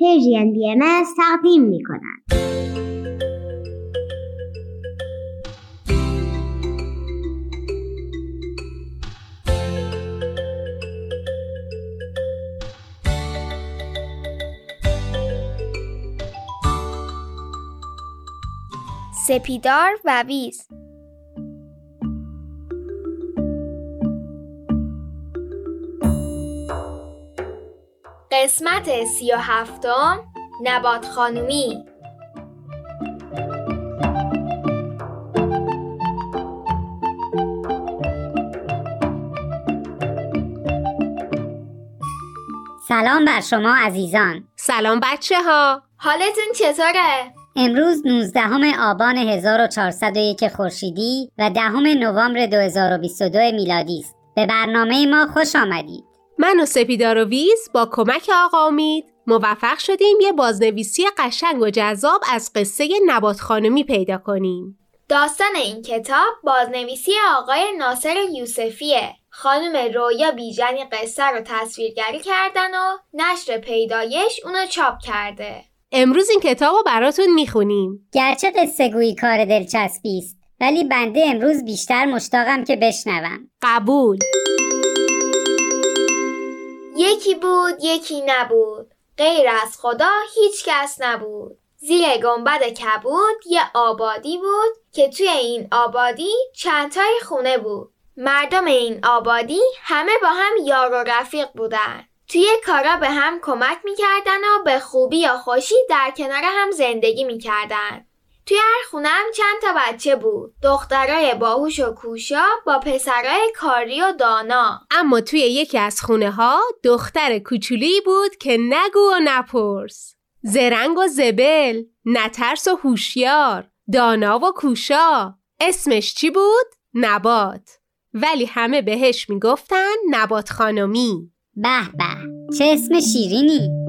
پرژین بی ام تقدیم می کند. سپیدار و ویز قسمت سی و هفتم نبات خانومی سلام بر شما عزیزان سلام بچه ها حالتون چطوره؟ امروز 19 آبان 1401 خورشیدی و دهم نوامبر 2022 میلادی است. به برنامه ما خوش آمدید. من و سپیدار و ویز با کمک آقا امید موفق شدیم یه بازنویسی قشنگ و جذاب از قصه نبات خانمی پیدا کنیم. داستان این کتاب بازنویسی آقای ناصر یوسفیه. خانم رویا بیژنی قصه رو تصویرگری کردن و نشر پیدایش اونو چاپ کرده. امروز این کتاب رو براتون می‌خونیم. گرچه قصه گویی کار دلچسبی است ولی بنده امروز بیشتر مشتاقم که بشنوم. قبول. یکی بود یکی نبود. غیر از خدا هیچ کس نبود. زیر گنبد کبود یه آبادی بود که توی این آبادی چندتای خونه بود. مردم این آبادی همه با هم یار و رفیق بودن. توی کارا به هم کمک می‌کردن و به خوبی یا خوشی در کنار هم زندگی می‌کردن. توی هر خونه هم چند تا بچه بود. دخترای باهوش و کوشا با پسرای کاری و دانا. اما توی یکی از خونه ها دختر کوچولی بود که نگو و نپرس. زرنگ و زبل نترس و هوشیار. دانا و کوشا. اسمش چی بود؟ نبات. ولی همه بهش می‌گفتن نبات خانمی. به به. چه اسم شیرینی؟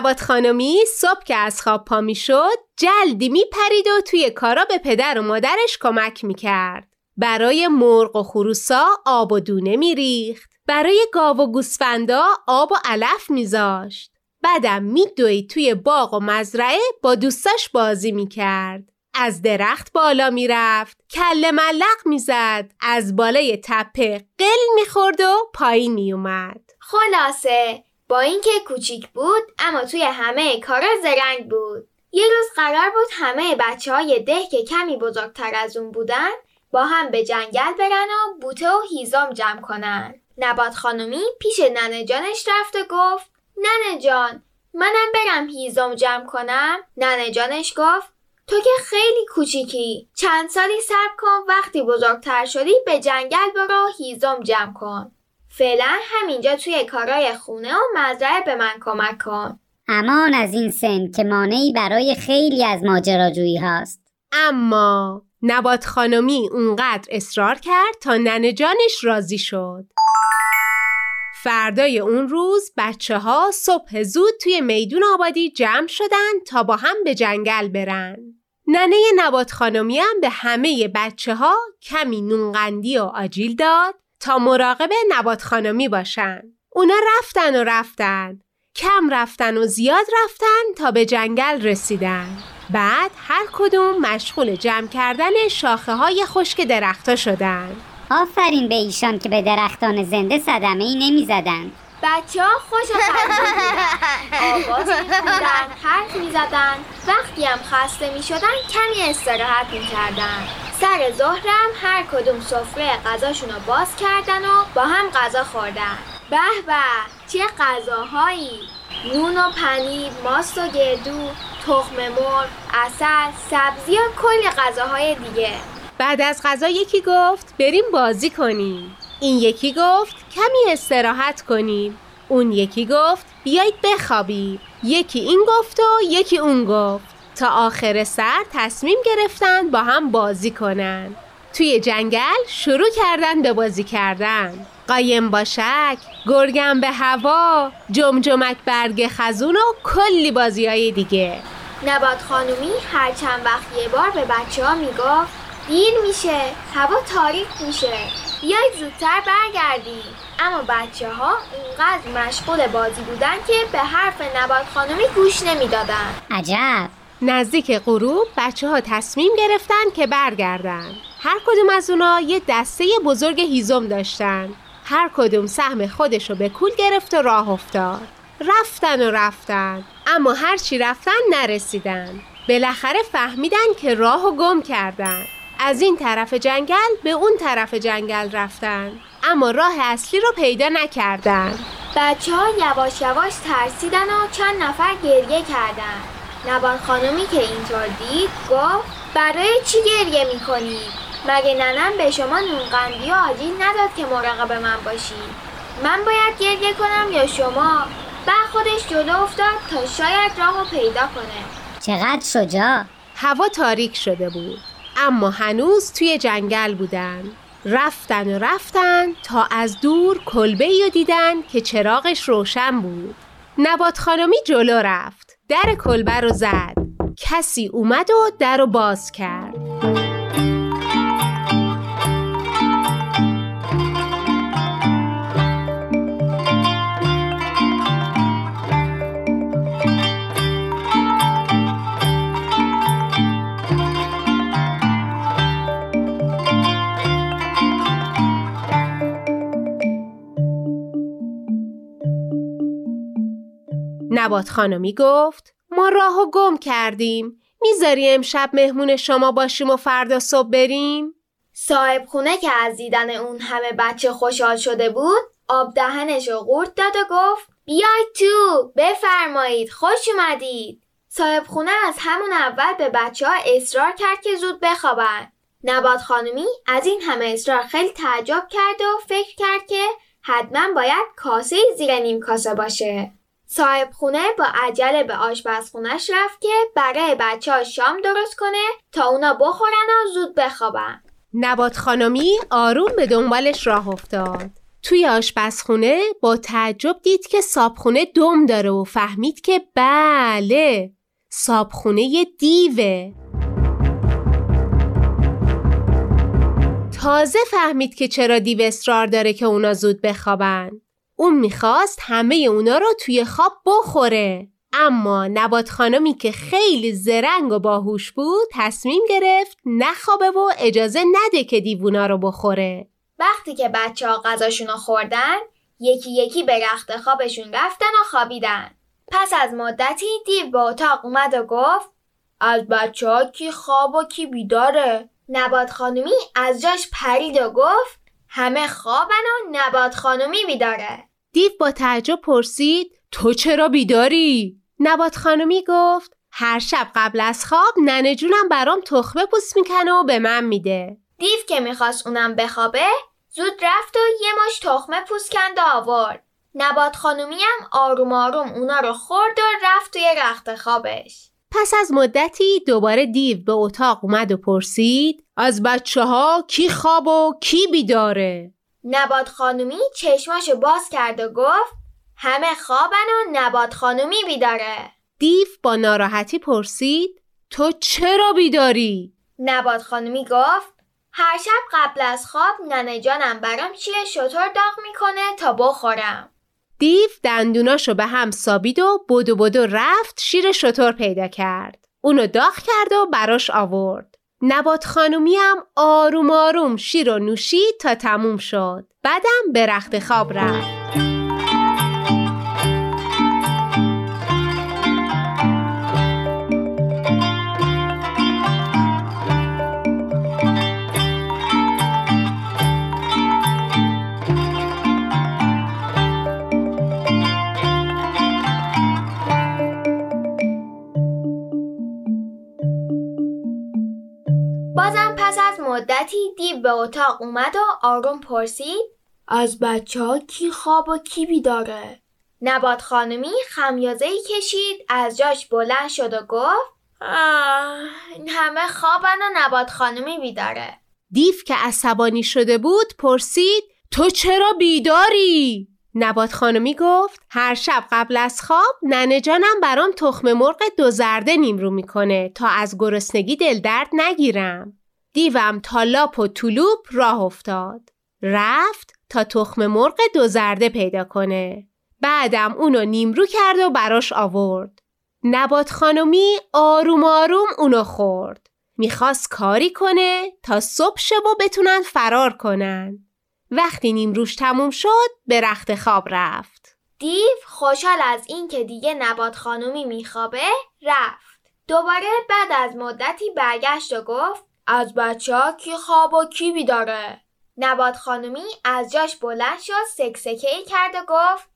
نبات خانمی صبح که از خواب پا می شد جلدی می پرید و توی کارا به پدر و مادرش کمک می کرد. برای مرغ و خروسا آب و دونه می ریخت. برای گاو و گوسفندا آب و علف میذاشت. بعدم میدوید توی باغ و مزرعه با دوستاش بازی می‌کرد. از درخت بالا می‌رفت کل ملق می‌زد از بالای تپه قل می‌خورد و پایین میومد خلاصه با اینکه کوچیک بود اما توی همه کارا زرنگ بود. یه روز قرار بود همه بچه های ده که کمی بزرگتر از اون بودن با هم به جنگل برن و بوته و هیزم جمع کنن. نبات خانومی پیش ننه جانش رفت و گفت ننه جان منم برم هیزم جمع کنم. ننه جانش گفت تو که خیلی کوچیکی چند سالی صبر کن وقتی بزرگتر شدی به جنگل برو هیزم جمع کن. فعلا همینجا توی کارای خونه و مزرعه به من کمک کن. امان از این سن که مانعی برای خیلی از ماجراجویی هاست. اما نبات خانمی اونقدر اصرار کرد تا ننه جانش راضی شد. فردای اون روز بچه ها صبح زود توی میدون آبادی جمع شدن تا با هم به جنگل برن. ننه نبات خانمی هم به همه بچه ها کمی نونقندی و آجیل داد تا مراقب نبات خانمی باشن. اونا رفتن و رفتن. کم رفتن و زیاد رفتن تا به جنگل رسیدن. بعد هر کدوم مشغول جمع کردن شاخه های خشک درختها شدن. آفرین به ایشان که به درختان زنده صدمه ای نمی زدن. بچه ها خوش آواز میخوندن حرف می‌زدن وقتی هم خسته می‌شدن کمی استراحت می‌کردن سر ظهرم هر کدوم سفره غذاشون رو باز کردن و با هم غذا خوردن. به به چه غذاهایی؟ نون و پنیر ماست و گردو تخم مرغ اصل سبزی و کلی غذاهای دیگه. بعد از غذا یکی گفت بریم بازی کنیم. این یکی گفت کمی استراحت کنیم. اون یکی گفت بیایید بخوابیم. یکی این گفت و یکی اون گفت. تا آخر سر تصمیم گرفتن با هم بازی کنن. توی جنگل شروع کردن به بازی کردن. قایم باشک گرگم به هوا جمجمک برگ خزون و کلی بازی های دیگه. نبات خانومی هر چند وقت یه بار به بچه ها می‌گفت دیر میشه هوا تاریک میشه بیاید زودتر برگردیم. اما بچه ها اونقدر مشغول بازی بودن که به حرف نبات خانومی گوش نمی‌دادن. عجب! نزدیک غروب بچه ها تصمیم گرفتن که برگردن. هر کدوم از اونا یه دسته بزرگ هیزم داشتن. هر کدوم سهم خودش رو به کول گرفت و راه افتاد. رفتن و رفتن اما هرچی رفتن نرسیدن. بالاخره فهمیدن که راه و گم کردن. از این طرف جنگل به اون طرف جنگل رفتن. اما راه اصلی رو پیدا نکردن. بچه ها یواش یواش ترسیدن و چند نفر گریه کردن. نبات خانومی که اینطور دید گفت برای چی گریه می‌کنید مگه ننم به شما نونقندی و آجیل نداد که مراقب من باشید من باید گریه کنم یا شما؟ بعد خودش جلو افتاد تا شاید راهو پیدا کنه. چقدر شجاع؟ هوا تاریک شده بود. اما هنوز توی جنگل بودن. رفتن و رفتن تا از دور کلبه ای دیدن که چراغش روشن بود. نبات خانمی جلو رفت. در کلبه رو زد. کسی اومد و در رو باز کرد. نبات خانمی گفت ما راه و گم کردیم. می‌ذاری امشب مهمون شما باشیم و فردا صبح بریم؟ صاحب خونه که از دیدن اون همه بچه خوشحال شده بود آب دهنش رو قورت داد و گفت بیاید تو بفرمایید خوش اومدید. صاحب خونه از همون اول به بچه ها اصرار کرد که زود بخوابن. نبات خانمی از این همه اصرار خیلی تعجب کرد و فکر کرد که حتما باید کاسه زیر نیم کاسه باشه. صاحب خونه با عجله به آشپزخونش رفت که برای بچه ها شام درست کنه تا اونا بخورن و زود بخوابن. نبات خانمی آروم به دنبالش راه افتاد. توی آشپزخونه با تعجب دید که صابخونه دم داره و فهمید که بله صابخونه دیوه. تازه فهمید که چرا دیو اصرار داره که اونا زود بخوابن. اون می‌خواست همه اونا رو توی خواب بخوره. اما نبات خانمی که خیلی زرنگ و باهوش بود تصمیم گرفت نخوابه و اجازه نده که دیوونا رو بخوره. وقتی که بچه ها غذاشون رو خوردن یکی یکی به رخت خوابشون رفتن و خوابیدن. پس از مدتی دیو به اتاق اومد و گفت از بچه ها کی خواب و کی بیداره؟ نبات خانمی از جاش پرید و گفت همه خوابن و نبات خانمی بیداره. دیو با تعجب پرسید تو چرا بیداری؟ نبات خانمی گفت هر شب قبل از خواب ننه جونم برام تخمه پوست می‌کنه و به من میده دیو که می‌خواست اونم بخوابه زود رفت و یه مش تخمه پوست کند و آورد نبات خانومی هم آروم آروم اونا رو خورد و رفت توی رخت خوابش پس از مدتی دوباره دیو به اتاق اومد و پرسید از بچه ها کی خواب و کی بیداره؟ نبات خانومی چشماشو باز کرد و گفت همه خوابن و نبات خانومی بیداره. دیو با ناراحتی پرسید تو چرا بیداری؟ نبات خانومی گفت هر شب قبل از خواب ننه جانم برام چیه شطور داغ می‌کنه تا بخورم. دیو دندوناشو به هم سابید و بدو بدو رفت شیر شطور پیدا کرد. اونو داغ کرد و براش آورد. نبات خانومی هم آروم آروم شیر و نوشید تا تموم شد. بعدم به رخت خواب رفت. مدتی دیو به اتاق اومد و آروم پرسید از بچه ها کی خواب و کی بیداره؟ نبات خانمی خمیازه ای کشید از جاش بلند شد و گفت این همه خوابن و نبات خانمی بیداره دیو که عصبانی شده بود پرسید تو چرا بیداری؟ نبات خانمی گفت هر شب قبل از خواب ننه جانم برام تخم مرغ دو زرده نیمرو می‌کنه تا از گرسنگی دل درد نگیرم. دیوم تا لاپ و طلوب راه افتاد. رفت تا تخم مرغ دو زرده پیدا کنه. بعدم اونو نیمرو کرد و براش آورد. نبات خانمی آروم آروم اونو خورد. می‌خواست کاری کنه تا صبح شب و بتونن فرار کنن. وقتی نیمروش تموم شد به رخت خواب رفت. دیو خوشحال از این که دیگه نبات خانومی میخوابه رفت. دوباره بعد از مدتی برگشت و گفت از بچه ها کی خواب و کی بیداره؟ نبات خانومی از جاش بلند شد سکسکه ای کرد و گفت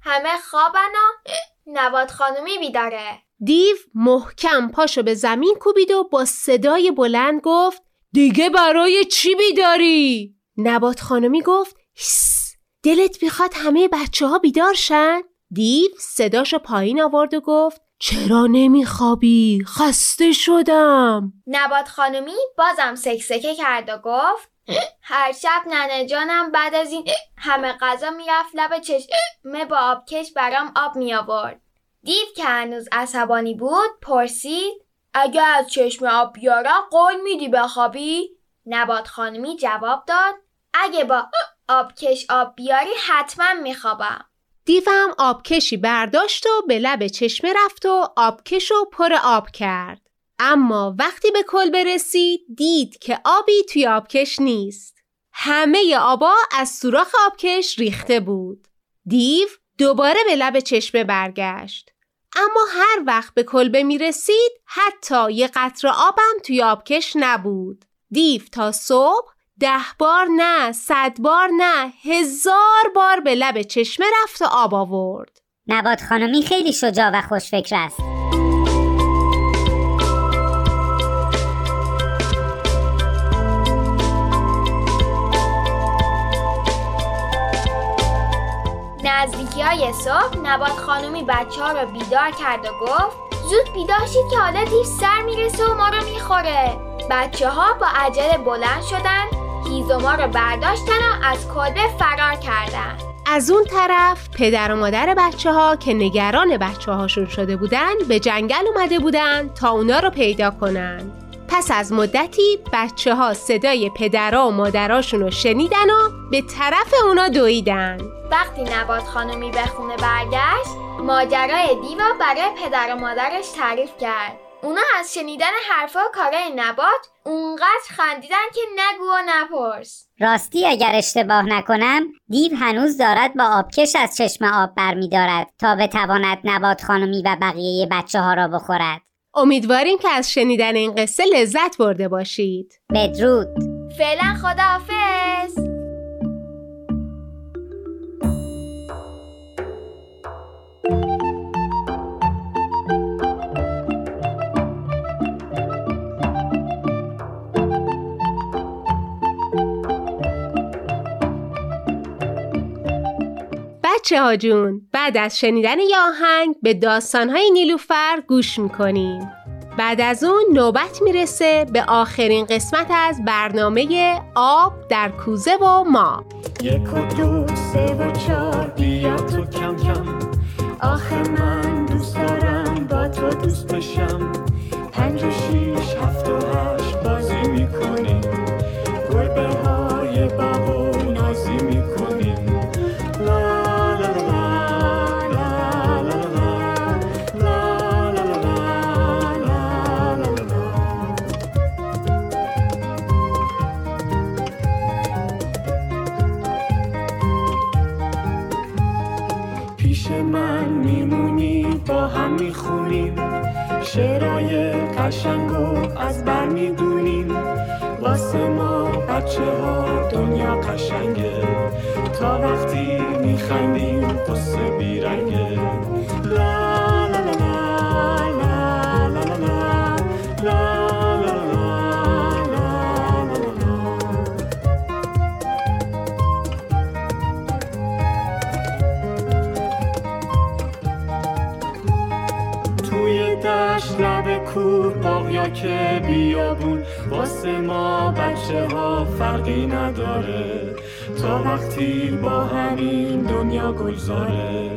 همه خوابن و نبات خانومی بیداره. دیو محکم پاشو به زمین کوبید و با صدای بلند گفت دیگه برای چی بیداری؟ نبات خانمی گفت دلت می‌خواد همه بچه ها بیدار شن؟ دیو صداشو پایین آورد و گفت چرا نمیخوابی؟ خسته شدم نبات خانمی بازم سکسکه کرد و گفت هر شب ننه جانم بعد از این همه غذا می‌رفت لب چشمه با آبکش برام آب می آورد. دیو که هنوز عصبانی بود پرسید اگه از چشم آب بیارم قول میدی بخوابی؟ نبات خانمی جواب داد اگه با آبکش آب بیاری حتما میخوابم. دیوم آبکشی برداشت و به لب چشمه رفت و آبکش و پر آب کرد. اما وقتی به کلبه رسید دید که آبی توی آبکش نیست. همه آبا از سوراخ آبکش ریخته بود. دیو دوباره به لب چشمه برگشت. اما هر وقت به کلبه می رسید حتی یه قطر آبم توی آبکش نبود. دیو تا صبح ده بار نه صد بار نه هزار بار به لب چشمه رفت و آب آورد. نبات خانمی خیلی شجاع و خوشفکر است. نزدیکی های صبح نبات خانومی بچه ها رو بیدار کرد و گفت زود بیدار شید که حالا دیر سر می‌رسه و ما رو می‌خوره بچه ها با عجله بلند شدن هیزوما رو برداشتن و از کلبه فرار کردن. از اون طرف پدر و مادر بچه ها که نگران بچه هاشون شده بودن به جنگل اومده بودن تا اونا رو پیدا کنن. پس از مدتی بچه ها صدای پدرها و مادراشون رو شنیدن و به طرف اونا دویدن. وقتی نبات خانمی به خونه برگشت ماجرای دیوا برای پدر و مادرش تعریف کرد. اونا از شنیدن حرفا و کارای نبات اونقدر خندیدن که نگو و نپرس. راستی اگر اشتباه نکنم دیو هنوز دارد با آبکش از چشم آب برمیدارد تا بتواند نبات خانمی و بقیه بچه ها را بخورد. امیدواریم که از شنیدن این قصه لذت برده باشید. بدرود. فعلا خداحافظ. بچه ها جون. بعد از شنیدن یه آهنگ به داستانهای نیلوفر گوش می‌کنیم. بعد از اون نوبت می‌رسه به آخرین قسمت از برنامه آب در کوزه و ما. یک و دو سه و چار بیا تو کم کم. آخه من دوست دارم با تو دوست بشم پنج و از بر می‌دونیم. واسه ما بچه ها دنیا قشنگه. تا وقتی میخندیم قصه بیرنگه. لا لا لا لا. باغیا که بیابون واسه ما بچه ها فرقی نداره. تا وقتی با همین دنیا گلزاره.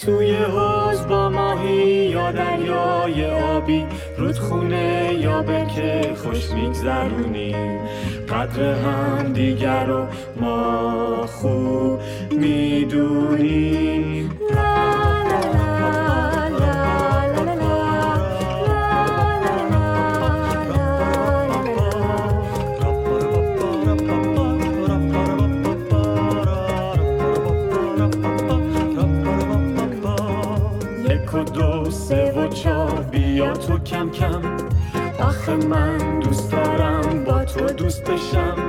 توی حوز با ماهی یا دریای آبی رودخونه یا که خوش میگذرونیم قدر هم دیگر رو ما خوب می‌دونیم. کم کم. آخه من دوست دارم با تو دوست بشم.